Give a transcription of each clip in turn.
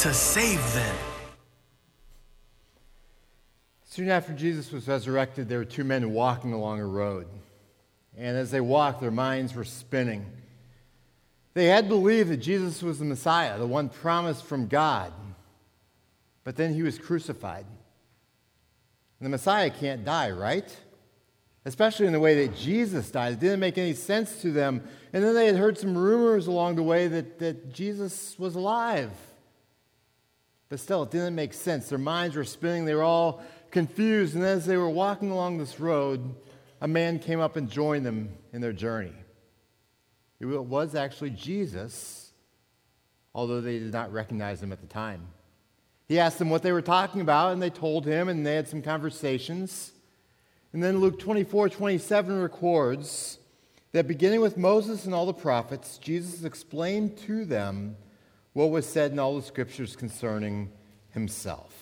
to save them. Soon after Jesus was resurrected, there were two men walking along a road. And as they walked, their minds were spinning. They had believed that Jesus was the Messiah, the one promised from God. But then he was crucified. And the Messiah can't die, right? Especially in the way that Jesus died. It didn't make any sense to them. And then they had heard some rumors along the way that, that Jesus was alive. But still, it didn't make sense. Their minds were spinning. They were all confused. And as they were walking along this road, a man came up and joined them in their journey. It was actually Jesus, although they did not recognize him at the time. He asked them what they were talking about, and they told him, and they had some conversations. And then Luke 24 27 records that beginning with Moses and all the prophets, Jesus explained to them what was said in all the scriptures concerning himself.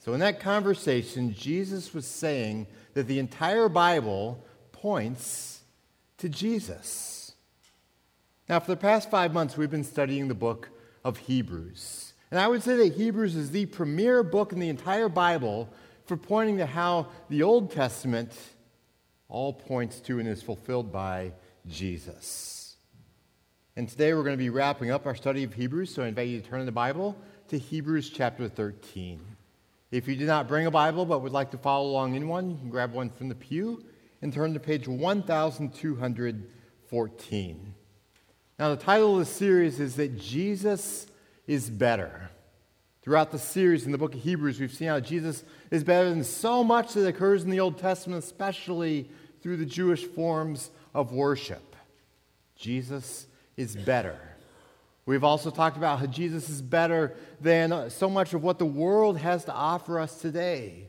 So, in that conversation, Jesus was saying that the entire Bible points to Jesus. Now, for the past five months, we've been studying the book of Hebrews. And I would say that Hebrews is the premier book in the entire Bible for pointing to how the Old Testament all points to and is fulfilled by Jesus. And today we're going to be wrapping up our study of Hebrews, so I invite you to turn in the Bible to Hebrews chapter 13. If you did not bring a Bible but would like to follow along in one, you can grab one from the pew and turn to page 1214. Now, the title of the series is that Jesus is better. Throughout the series in the book of Hebrews, we've seen how Jesus is better than so much that occurs in the Old Testament, especially through the Jewish forms of worship. Jesus is better. We've also talked about how Jesus is better than so much of what the world has to offer us today.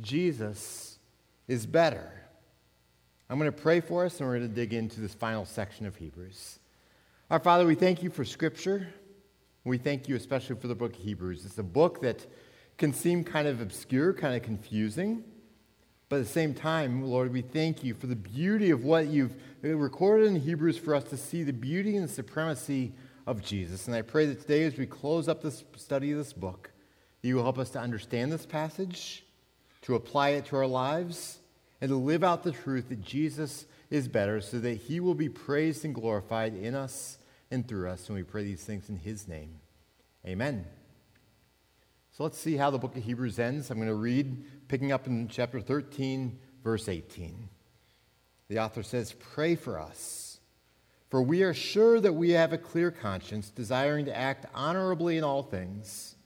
Jesus is better. I'm going to pray for us and we're going to dig into this final section of Hebrews. Our Father, we thank you for Scripture. We thank you especially for the book of Hebrews. It's a book that can seem kind of obscure, kind of confusing. But at the same time, Lord, we thank you for the beauty of what you've recorded in Hebrews for us to see the beauty and supremacy of Jesus. And I pray that today, as we close up this study of this book, you will help us to understand this passage, to apply it to our lives, and to live out the truth that Jesus is better so that he will be praised and glorified in us and through us. And we pray these things in his name. Amen. So let's see how the book of Hebrews ends. I'm going to read, picking up in chapter 13, verse 18. The author says, Pray for us, for we are sure that we have a clear conscience, desiring to act honorably in all things.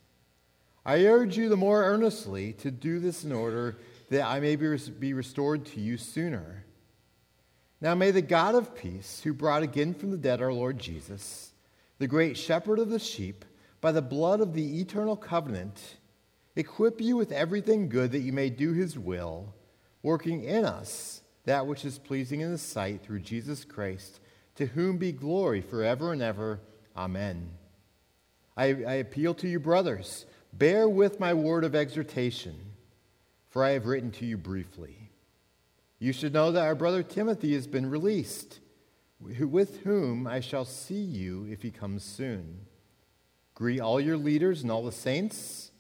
I urge you the more earnestly to do this in order that I may be restored to you sooner. Now may the God of peace, who brought again from the dead our Lord Jesus, the great shepherd of the sheep, by the blood of the eternal covenant, equip you with everything good that you may do his will, working in us that which is pleasing in his sight through Jesus Christ, to whom be glory forever and ever. Amen. I, I appeal to you, brothers, bear with my word of exhortation, for I have written to you briefly. You should know that our brother Timothy has been released, with whom I shall see you if he comes soon. Greet all your leaders and all the saints.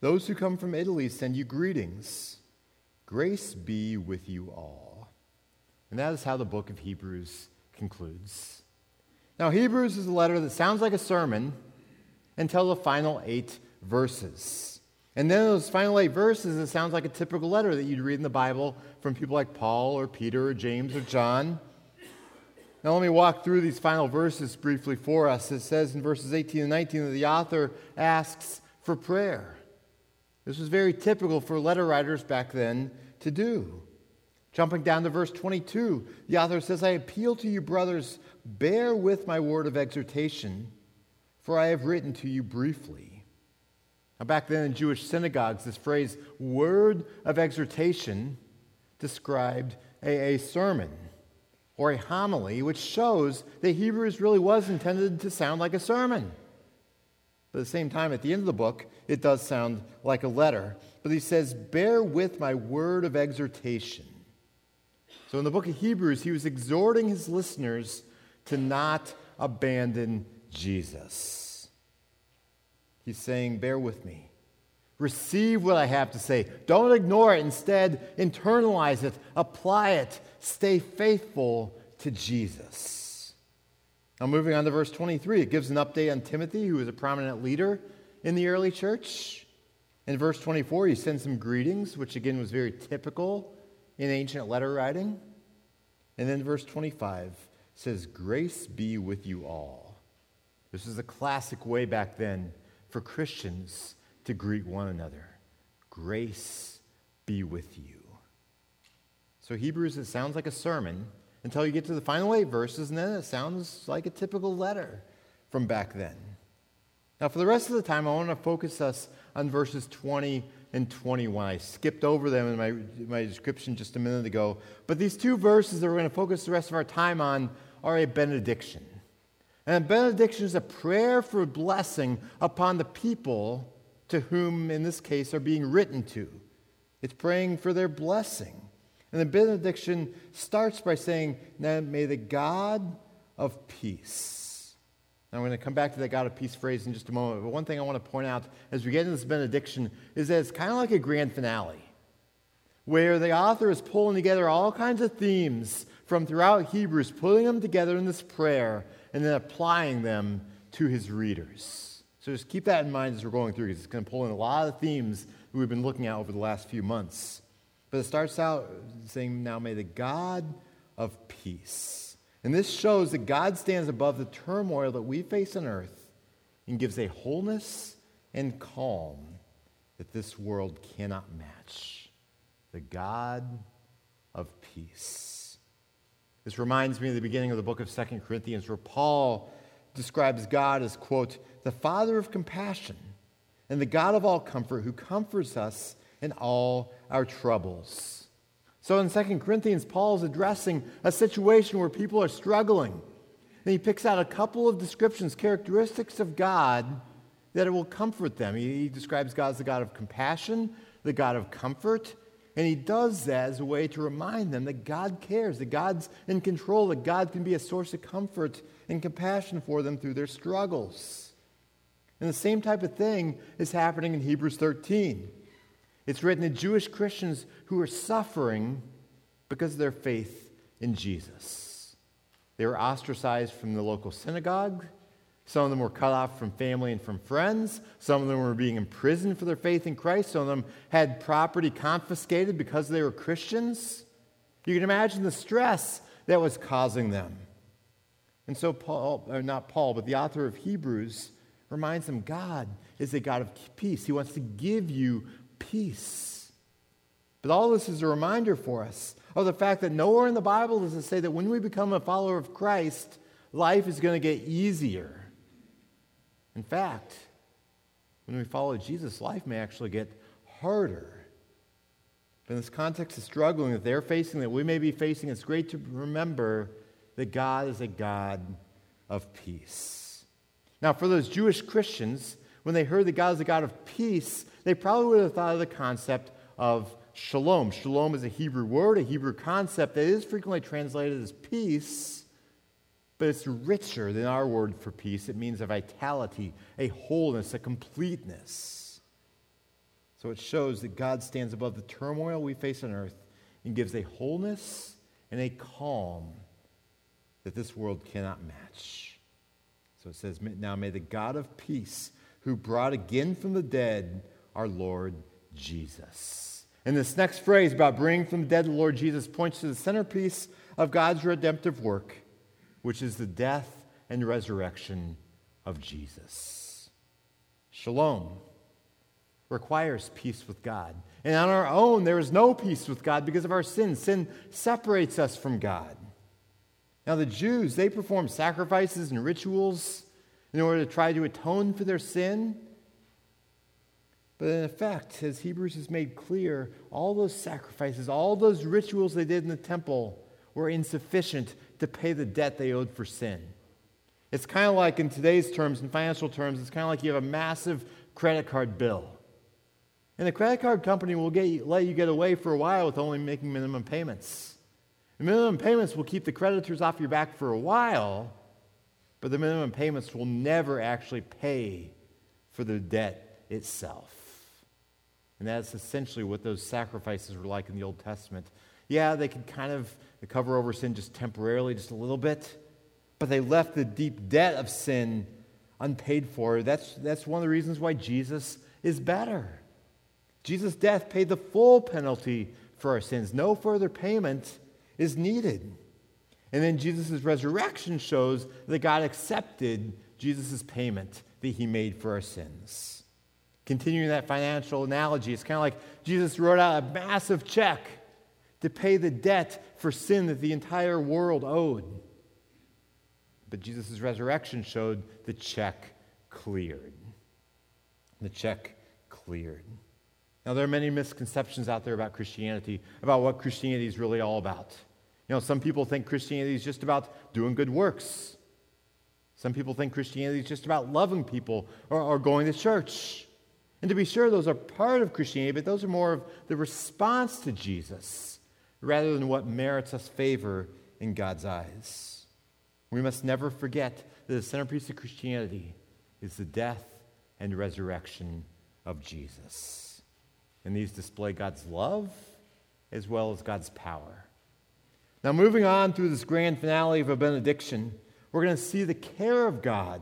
Those who come from Italy send you greetings. Grace be with you all. And that is how the book of Hebrews concludes. Now, Hebrews is a letter that sounds like a sermon until the final eight verses. And then those final eight verses, it sounds like a typical letter that you'd read in the Bible from people like Paul or Peter or James or John. Now, let me walk through these final verses briefly for us. It says in verses 18 and 19 that the author asks for prayer. This was very typical for letter writers back then to do. Jumping down to verse 22, the author says, I appeal to you, brothers, bear with my word of exhortation, for I have written to you briefly. Now, back then in Jewish synagogues, this phrase, word of exhortation, described a, a sermon or a homily, which shows that Hebrews really was intended to sound like a sermon. But at the same time, at the end of the book, it does sound like a letter. But he says, Bear with my word of exhortation. So in the book of Hebrews, he was exhorting his listeners to not abandon Jesus. He's saying, Bear with me. Receive what I have to say. Don't ignore it. Instead, internalize it, apply it, stay faithful to Jesus. Now, moving on to verse 23, it gives an update on Timothy, who was a prominent leader in the early church. In verse 24, he sends some greetings, which again was very typical in ancient letter writing. And then verse 25 says, Grace be with you all. This is a classic way back then for Christians to greet one another. Grace be with you. So, Hebrews, it sounds like a sermon until you get to the final eight verses, and then it sounds like a typical letter from back then. Now, for the rest of the time, I want to focus us on verses 20 and 21. I skipped over them in my, my description just a minute ago. But these two verses that we're going to focus the rest of our time on are a benediction. And a benediction is a prayer for blessing upon the people to whom, in this case, are being written to. It's praying for their blessing. And the benediction starts by saying, Now may the God of peace. Now, I'm going to come back to that God of peace phrase in just a moment. But one thing I want to point out as we get into this benediction is that it's kind of like a grand finale, where the author is pulling together all kinds of themes from throughout Hebrews, putting them together in this prayer, and then applying them to his readers. So just keep that in mind as we're going through, because it's going to pull in a lot of themes that we've been looking at over the last few months. But it starts out saying, Now may the God of peace. And this shows that God stands above the turmoil that we face on earth and gives a wholeness and calm that this world cannot match. The God of peace. This reminds me of the beginning of the book of Second Corinthians, where Paul describes God as, quote, the Father of compassion and the God of all comfort who comforts us in all our troubles. So in 2 Corinthians, Paul is addressing a situation where people are struggling. And he picks out a couple of descriptions, characteristics of God that it will comfort them. He, he describes God as the God of compassion, the God of comfort, and he does that as a way to remind them that God cares, that God's in control, that God can be a source of comfort and compassion for them through their struggles. And the same type of thing is happening in Hebrews 13. It's written to Jewish Christians who are suffering because of their faith in Jesus. They were ostracized from the local synagogue. Some of them were cut off from family and from friends. Some of them were being imprisoned for their faith in Christ. Some of them had property confiscated because they were Christians. You can imagine the stress that was causing them. And so, Paul, or not Paul, but the author of Hebrews reminds them God is a God of peace. He wants to give you peace. But all this is a reminder for us of the fact that nowhere in the Bible does it say that when we become a follower of Christ, life is going to get easier. In fact, when we follow Jesus, life may actually get harder. But in this context of struggling that they're facing, that we may be facing, it's great to remember that God is a God of peace. Now, for those Jewish Christians, when they heard that God is a God of peace, they probably would have thought of the concept of shalom. Shalom is a Hebrew word, a Hebrew concept that is frequently translated as peace, but it's richer than our word for peace. It means a vitality, a wholeness, a completeness. So it shows that God stands above the turmoil we face on earth and gives a wholeness and a calm that this world cannot match. So it says, Now may the God of peace, who brought again from the dead our Lord Jesus. And this next phrase about bringing from the dead the Lord Jesus points to the centerpiece of God's redemptive work, which is the death and resurrection of Jesus. Shalom requires peace with God. And on our own, there is no peace with God because of our sin. Sin separates us from God. Now, the Jews, they performed sacrifices and rituals in order to try to atone for their sin. But in effect, as Hebrews has made clear, all those sacrifices, all those rituals they did in the temple were insufficient to pay the debt they owed for sin. It's kind of like, in today's terms, in financial terms, it's kind of like you have a massive credit card bill. And the credit card company will get, let you get away for a while with only making minimum payments. Minimum payments will keep the creditors off your back for a while, but the minimum payments will never actually pay for the debt itself. And that's essentially what those sacrifices were like in the Old Testament. Yeah, they could kind of cover over sin just temporarily, just a little bit, but they left the deep debt of sin unpaid for. That's, that's one of the reasons why Jesus is better. Jesus' death paid the full penalty for our sins. No further payment is needed. And then Jesus' resurrection shows that God accepted Jesus' payment that he made for our sins. Continuing that financial analogy, it's kind of like Jesus wrote out a massive check to pay the debt for sin that the entire world owed. But Jesus' resurrection showed the check cleared. The check cleared. Now, there are many misconceptions out there about Christianity, about what Christianity is really all about. You know, some people think Christianity is just about doing good works. Some people think Christianity is just about loving people or, or going to church. And to be sure, those are part of Christianity, but those are more of the response to Jesus rather than what merits us favor in God's eyes. We must never forget that the centerpiece of Christianity is the death and resurrection of Jesus. And these display God's love as well as God's power. Now, moving on through this grand finale of a benediction, we're going to see the care of God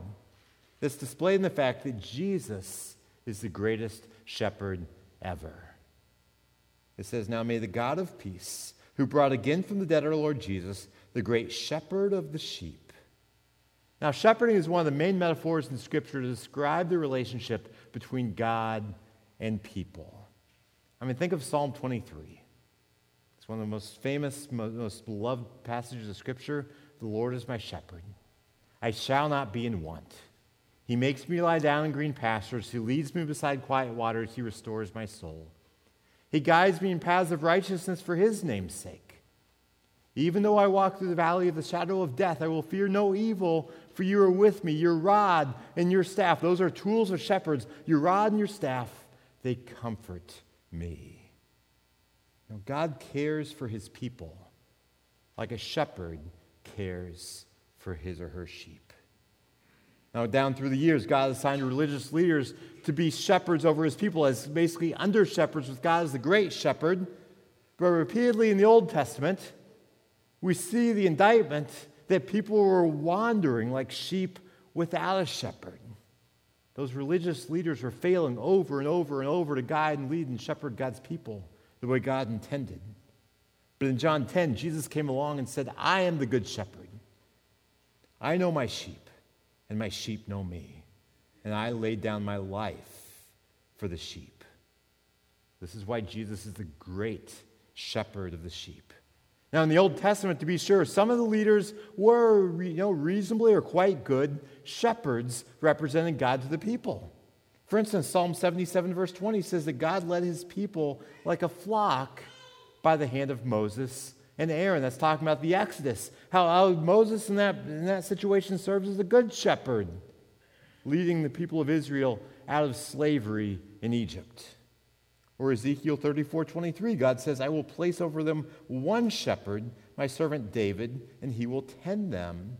that's displayed in the fact that Jesus is the greatest shepherd ever. It says, Now may the God of peace, who brought again from the dead our Lord Jesus, the great shepherd of the sheep. Now, shepherding is one of the main metaphors in Scripture to describe the relationship between God and people. I mean, think of Psalm 23 one of the most famous, most beloved passages of Scripture. The Lord is my shepherd. I shall not be in want. He makes me lie down in green pastures. He leads me beside quiet waters. He restores my soul. He guides me in paths of righteousness for his name's sake. Even though I walk through the valley of the shadow of death, I will fear no evil, for you are with me. Your rod and your staff, those are tools of shepherds. Your rod and your staff, they comfort me. God cares for his people like a shepherd cares for his or her sheep. Now, down through the years, God assigned religious leaders to be shepherds over his people as basically under shepherds with God as the great shepherd. But repeatedly in the Old Testament, we see the indictment that people were wandering like sheep without a shepherd. Those religious leaders were failing over and over and over to guide and lead and shepherd God's people the way God intended. But in John 10, Jesus came along and said, I am the good shepherd. I know my sheep, and my sheep know me. And I laid down my life for the sheep. This is why Jesus is the great shepherd of the sheep. Now, in the Old Testament, to be sure, some of the leaders were you know, reasonably or quite good shepherds representing God to the people. For instance, Psalm 77, verse 20 says that God led his people like a flock by the hand of Moses and Aaron. That's talking about the Exodus. How, how Moses in that, in that situation serves as a good shepherd, leading the people of Israel out of slavery in Egypt. Or Ezekiel 34 23, God says, I will place over them one shepherd, my servant David, and he will tend them.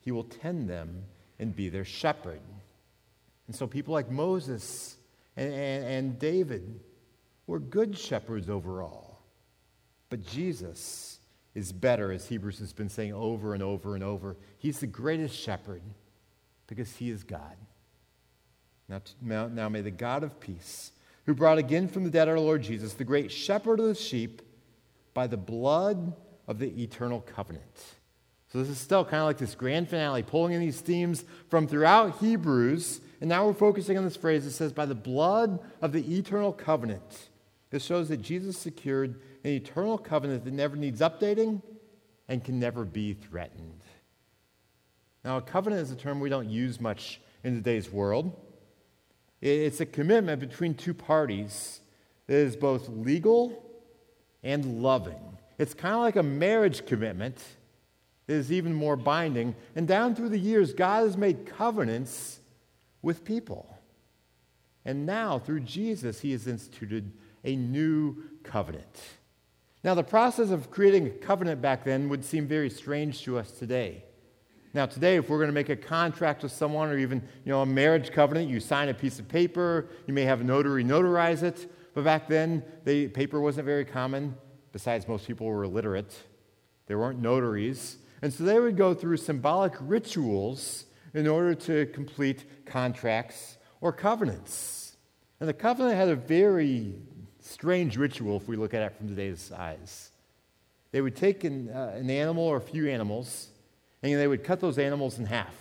He will tend them and be their shepherd. And so people like Moses and, and, and David were good shepherds overall. But Jesus is better, as Hebrews has been saying over and over and over. He's the greatest shepherd because he is God. Now, now, now may the God of peace, who brought again from the dead our Lord Jesus, the great shepherd of the sheep, by the blood of the eternal covenant. So this is still kind of like this grand finale, pulling in these themes from throughout Hebrews and now we're focusing on this phrase. It says, by the blood of the eternal covenant. This shows that Jesus secured an eternal covenant that never needs updating and can never be threatened. Now, a covenant is a term we don't use much in today's world. It's a commitment between two parties that is both legal and loving. It's kind of like a marriage commitment that is even more binding. And down through the years, God has made covenants with people. And now, through Jesus, he has instituted a new covenant. Now, the process of creating a covenant back then would seem very strange to us today. Now, today, if we're going to make a contract with someone or even you know, a marriage covenant, you sign a piece of paper, you may have a notary notarize it. But back then, they, paper wasn't very common. Besides, most people were illiterate, there weren't notaries. And so they would go through symbolic rituals in order to complete contracts or covenants. And the covenant had a very strange ritual if we look at it from today's eyes. They would take an, uh, an animal or a few animals, and they would cut those animals in half.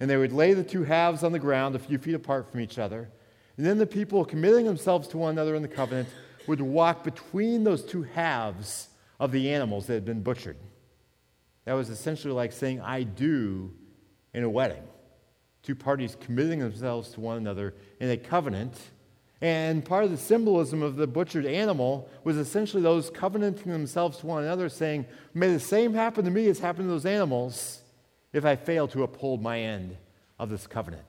And they would lay the two halves on the ground a few feet apart from each other. And then the people, committing themselves to one another in the covenant, would walk between those two halves of the animals that had been butchered. That was essentially like saying, I do in a wedding. Two parties committing themselves to one another in a covenant and part of the symbolism of the butchered animal was essentially those covenanting themselves to one another, saying, May the same happen to me as happened to those animals if I fail to uphold my end of this covenant.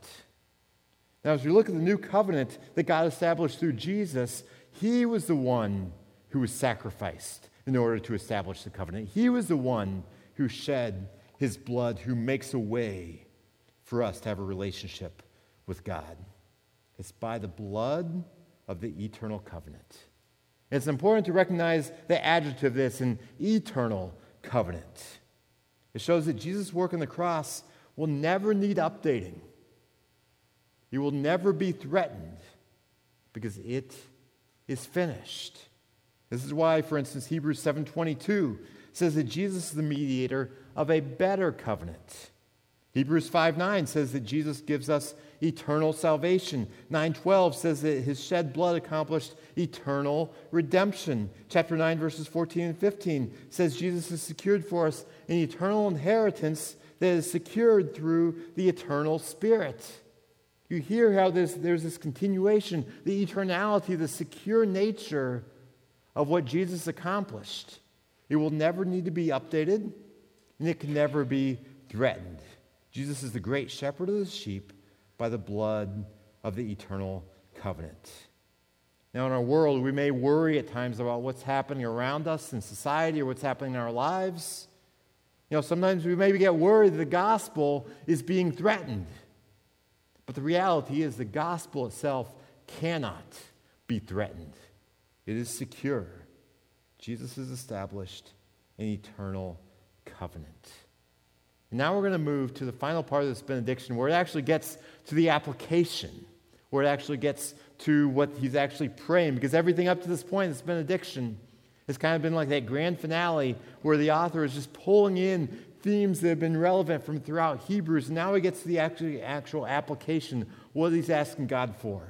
Now, as we look at the new covenant that God established through Jesus, He was the one who was sacrificed in order to establish the covenant. He was the one who shed His blood, who makes a way for us to have a relationship with God. It's by the blood of the eternal covenant. It's important to recognize the adjective this an eternal covenant. It shows that Jesus' work on the cross will never need updating. You will never be threatened because it is finished. This is why, for instance, Hebrews 7:22 says that Jesus is the mediator of a better covenant. Hebrews 5 9 says that Jesus gives us eternal salvation. 9:12 says that his shed blood accomplished eternal redemption. Chapter 9 verses 14 and 15 says Jesus has secured for us an eternal inheritance that is secured through the eternal spirit. You hear how there's, there's this continuation, the eternality, the secure nature of what Jesus accomplished. It will never need to be updated, and it can never be threatened. Jesus is the great shepherd of the sheep by the blood of the eternal covenant. Now, in our world, we may worry at times about what's happening around us in society or what's happening in our lives. You know, sometimes we maybe get worried that the gospel is being threatened. But the reality is, the gospel itself cannot be threatened, it is secure. Jesus has established an eternal covenant. Now we're going to move to the final part of this benediction where it actually gets to the application, where it actually gets to what he's actually praying. Because everything up to this point, this benediction, has kind of been like that grand finale where the author is just pulling in themes that have been relevant from throughout Hebrews. Now he gets to the actual, actual application, what he's asking God for.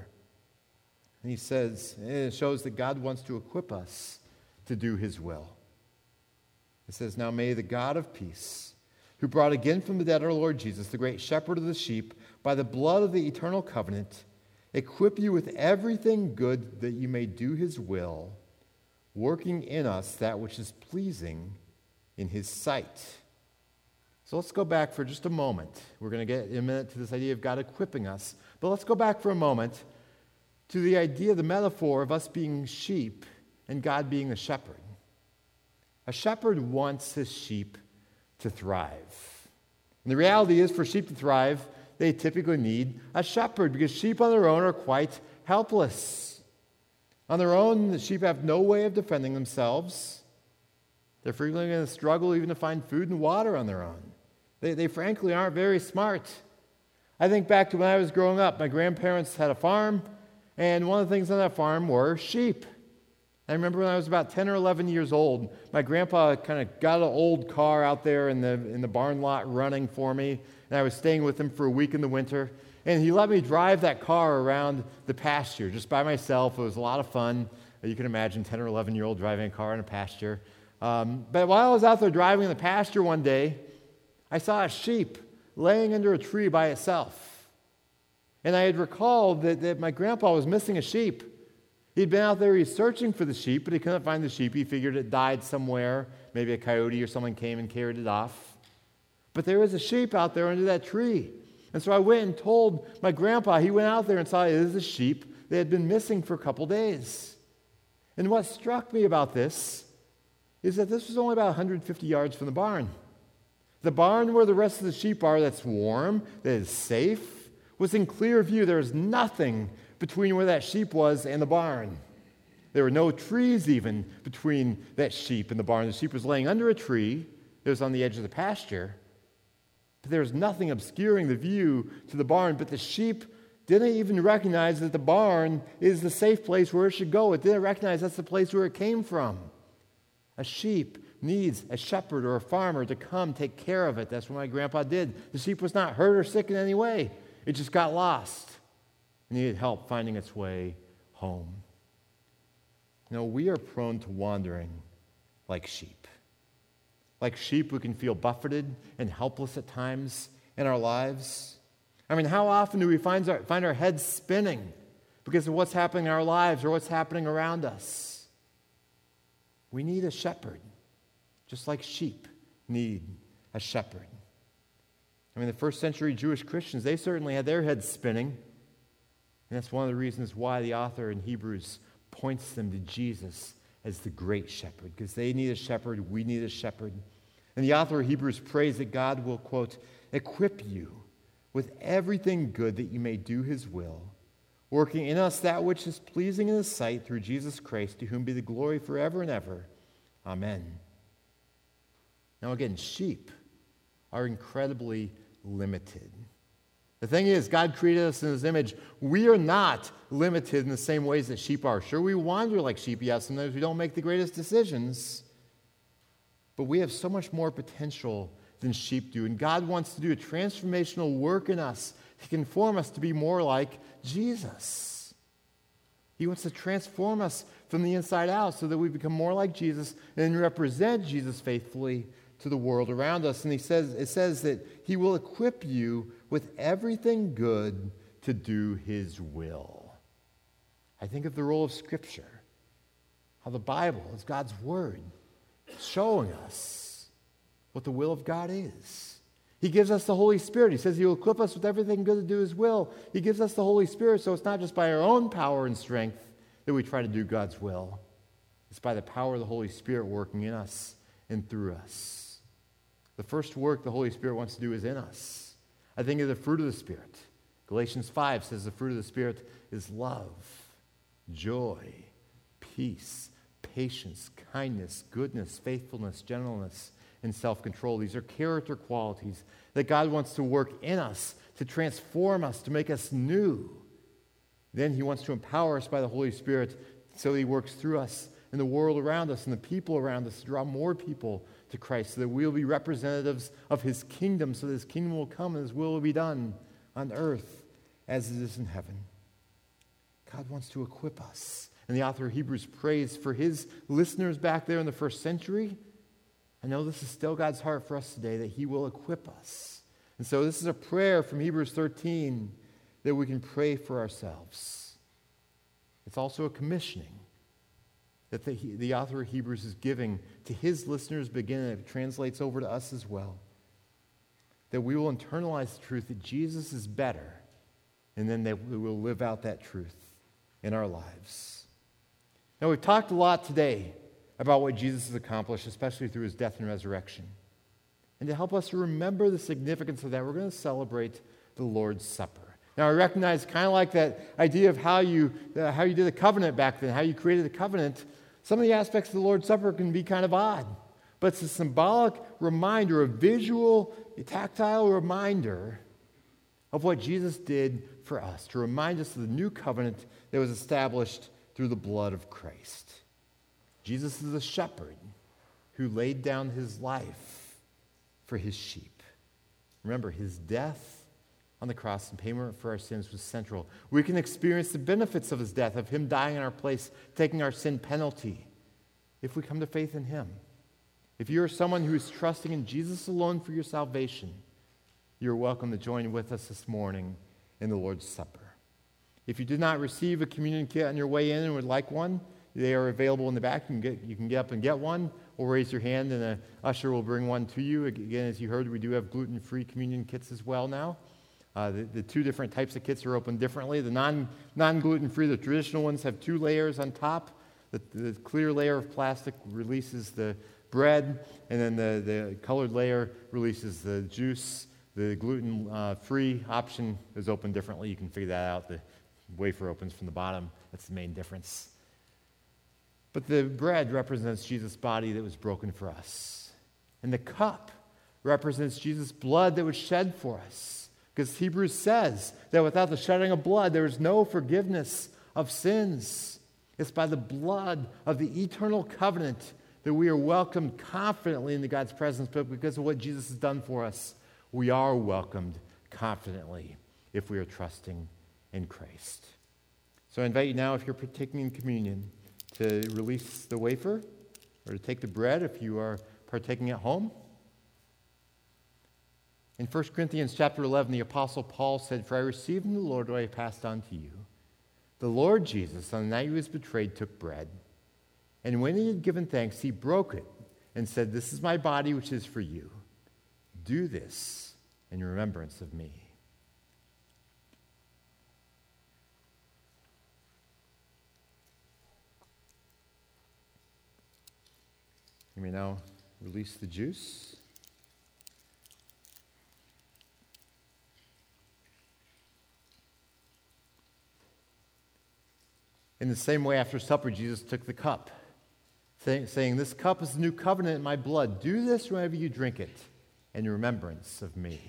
And he says, and it shows that God wants to equip us to do his will. It says, Now may the God of peace who brought again from the dead our Lord Jesus, the great shepherd of the sheep, by the blood of the eternal covenant, equip you with everything good that you may do his will, working in us that which is pleasing in his sight. So let's go back for just a moment. We're going to get in a minute to this idea of God equipping us. But let's go back for a moment to the idea, the metaphor of us being sheep and God being the shepherd. A shepherd wants his sheep to thrive. And the reality is, for sheep to thrive, they typically need a shepherd because sheep on their own are quite helpless. On their own, the sheep have no way of defending themselves. They're frequently going to struggle even to find food and water on their own. They, they frankly aren't very smart. I think back to when I was growing up. My grandparents had a farm, and one of the things on that farm were sheep. I remember when I was about 10 or 11 years old, my grandpa kind of got an old car out there in the, in the barn lot running for me, and I was staying with him for a week in the winter. And he let me drive that car around the pasture just by myself. It was a lot of fun. You can imagine 10 or 11 year old driving a car in a pasture. Um, but while I was out there driving in the pasture one day, I saw a sheep laying under a tree by itself. And I had recalled that, that my grandpa was missing a sheep. He'd been out there, he's searching for the sheep, but he couldn't find the sheep. He figured it died somewhere. Maybe a coyote or someone came and carried it off. But there was a sheep out there under that tree. And so I went and told my grandpa, he went out there and saw it was a sheep that had been missing for a couple days. And what struck me about this is that this was only about 150 yards from the barn. The barn where the rest of the sheep are, that's warm, that is safe, was in clear view. There was nothing between where that sheep was and the barn. There were no trees even between that sheep and the barn. The sheep was laying under a tree, it was on the edge of the pasture. But there was nothing obscuring the view to the barn. But the sheep didn't even recognize that the barn is the safe place where it should go. It didn't recognize that's the place where it came from. A sheep needs a shepherd or a farmer to come take care of it. That's what my grandpa did. The sheep was not hurt or sick in any way, it just got lost. Needed help finding its way home. You know, we are prone to wandering like sheep. Like sheep, we can feel buffeted and helpless at times in our lives. I mean, how often do we find our, find our heads spinning because of what's happening in our lives or what's happening around us? We need a shepherd, just like sheep need a shepherd. I mean, the first century Jewish Christians, they certainly had their heads spinning. And that's one of the reasons why the author in Hebrews points them to Jesus as the great shepherd, because they need a shepherd, we need a shepherd. And the author of Hebrews prays that God will, quote, equip you with everything good that you may do his will, working in us that which is pleasing in his sight through Jesus Christ, to whom be the glory forever and ever. Amen. Now, again, sheep are incredibly limited. The thing is, God created us in His image. We are not limited in the same ways that sheep are. Sure, we wander like sheep, yes, sometimes we don't make the greatest decisions. But we have so much more potential than sheep do. And God wants to do a transformational work in us to conform us to be more like Jesus. He wants to transform us from the inside out so that we become more like Jesus and represent Jesus faithfully to the world around us. And he says, it says that he will equip you with everything good to do his will. I think of the role of Scripture, how the Bible is God's Word, showing us what the will of God is. He gives us the Holy Spirit. He says He will equip us with everything good to do His will. He gives us the Holy Spirit, so it's not just by our own power and strength that we try to do God's will, it's by the power of the Holy Spirit working in us and through us. The first work the Holy Spirit wants to do is in us. I think of the fruit of the Spirit. Galatians 5 says the fruit of the Spirit is love, joy, peace, patience, kindness, goodness, faithfulness, gentleness, and self control. These are character qualities that God wants to work in us, to transform us, to make us new. Then He wants to empower us by the Holy Spirit so He works through us in the world around us and the people around us to draw more people to Christ so that we'll be representatives of his kingdom, so that his kingdom will come and his will will be done on earth as it is in heaven. God wants to equip us. And the author of Hebrews prays for his listeners back there in the first century. I know this is still God's heart for us today that he will equip us. And so this is a prayer from Hebrews 13 that we can pray for ourselves. It's also a commissioning that the, the author of Hebrews is giving to his listeners beginning. It translates over to us as well. That we will internalize the truth that Jesus is better, and then that we will live out that truth in our lives. Now, we've talked a lot today about what Jesus has accomplished, especially through his death and resurrection. And to help us remember the significance of that, we're going to celebrate the Lord's Supper. Now, I recognize kind of like that idea of how you, uh, how you did a covenant back then, how you created the covenant. Some of the aspects of the Lord's Supper can be kind of odd, but it's a symbolic reminder, a visual, a tactile reminder of what Jesus did for us, to remind us of the new covenant that was established through the blood of Christ. Jesus is a shepherd who laid down his life for his sheep. Remember, his death on the cross and payment for our sins was central. We can experience the benefits of his death, of him dying in our place, taking our sin penalty, if we come to faith in him. If you're someone who is trusting in Jesus alone for your salvation, you're welcome to join with us this morning in the Lord's Supper. If you did not receive a communion kit on your way in and would like one, they are available in the back. You can get, you can get up and get one, or raise your hand, and an usher will bring one to you. Again, as you heard, we do have gluten free communion kits as well now. Uh, the, the, two different types of kits are opened differently. The non, non-gluten free, the traditional ones have two layers on top. The, the clear layer of plastic releases the bread, and then the, the colored layer releases the juice. The gluten uh, free option is opened differently. You can figure that out. The wafer opens from the bottom. That's the main difference. But the bread represents Jesus' body that was broken for us. And the cup represents Jesus' blood that was shed for us. Because Hebrews says that without the shedding of blood, there is no forgiveness of sins. It's by the blood of the eternal covenant that we are welcomed confidently into God's presence, but because of what Jesus has done for us, we are welcomed confidently if we are trusting in Christ. So I invite you now, if you're partaking in communion, to release the wafer or to take the bread if you are partaking at home. In 1 Corinthians chapter 11, the Apostle Paul said, For I received from the Lord what I passed on to you. The Lord Jesus, on the night he was betrayed, took bread. And when he had given thanks, he broke it and said, This is my body, which is for you. Do this in remembrance of me. You may now release the juice. In the same way, after supper, Jesus took the cup, saying, This cup is the new covenant in my blood. Do this whenever you drink it in remembrance of me.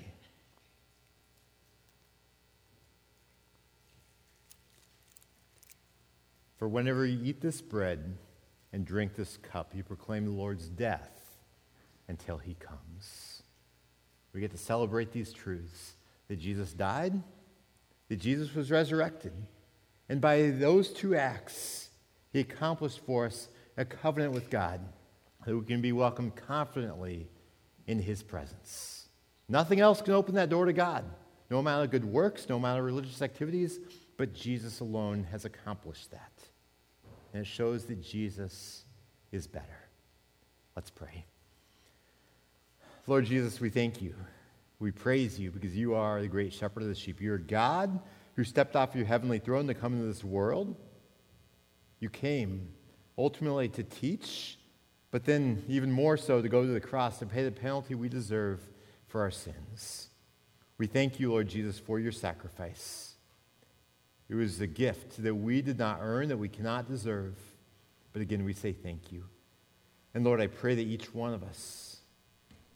For whenever you eat this bread and drink this cup, you proclaim the Lord's death until he comes. We get to celebrate these truths that Jesus died, that Jesus was resurrected and by those two acts, he accomplished for us a covenant with God that we can be welcomed confidently in his presence. Nothing else can open that door to God. No amount of good works, no amount of religious activities, but Jesus alone has accomplished that. And it shows that Jesus is better. Let's pray. Lord Jesus, we thank you. We praise you because you are the great shepherd of the sheep. You're God who stepped off your heavenly throne to come into this world. You came ultimately to teach, but then even more so to go to the cross to pay the penalty we deserve for our sins. We thank you, Lord Jesus, for your sacrifice. It was a gift that we did not earn, that we cannot deserve. But again, we say thank you. And Lord, I pray that each one of us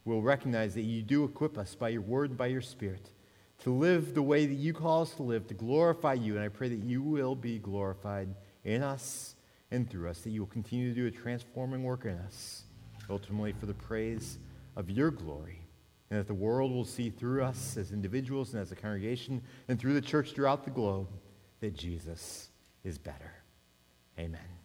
will recognize that you do equip us by your word and by your spirit to live the way that you call us to live, to glorify you. And I pray that you will be glorified in us and through us, that you will continue to do a transforming work in us, ultimately for the praise of your glory. And that the world will see through us as individuals and as a congregation and through the church throughout the globe that Jesus is better. Amen.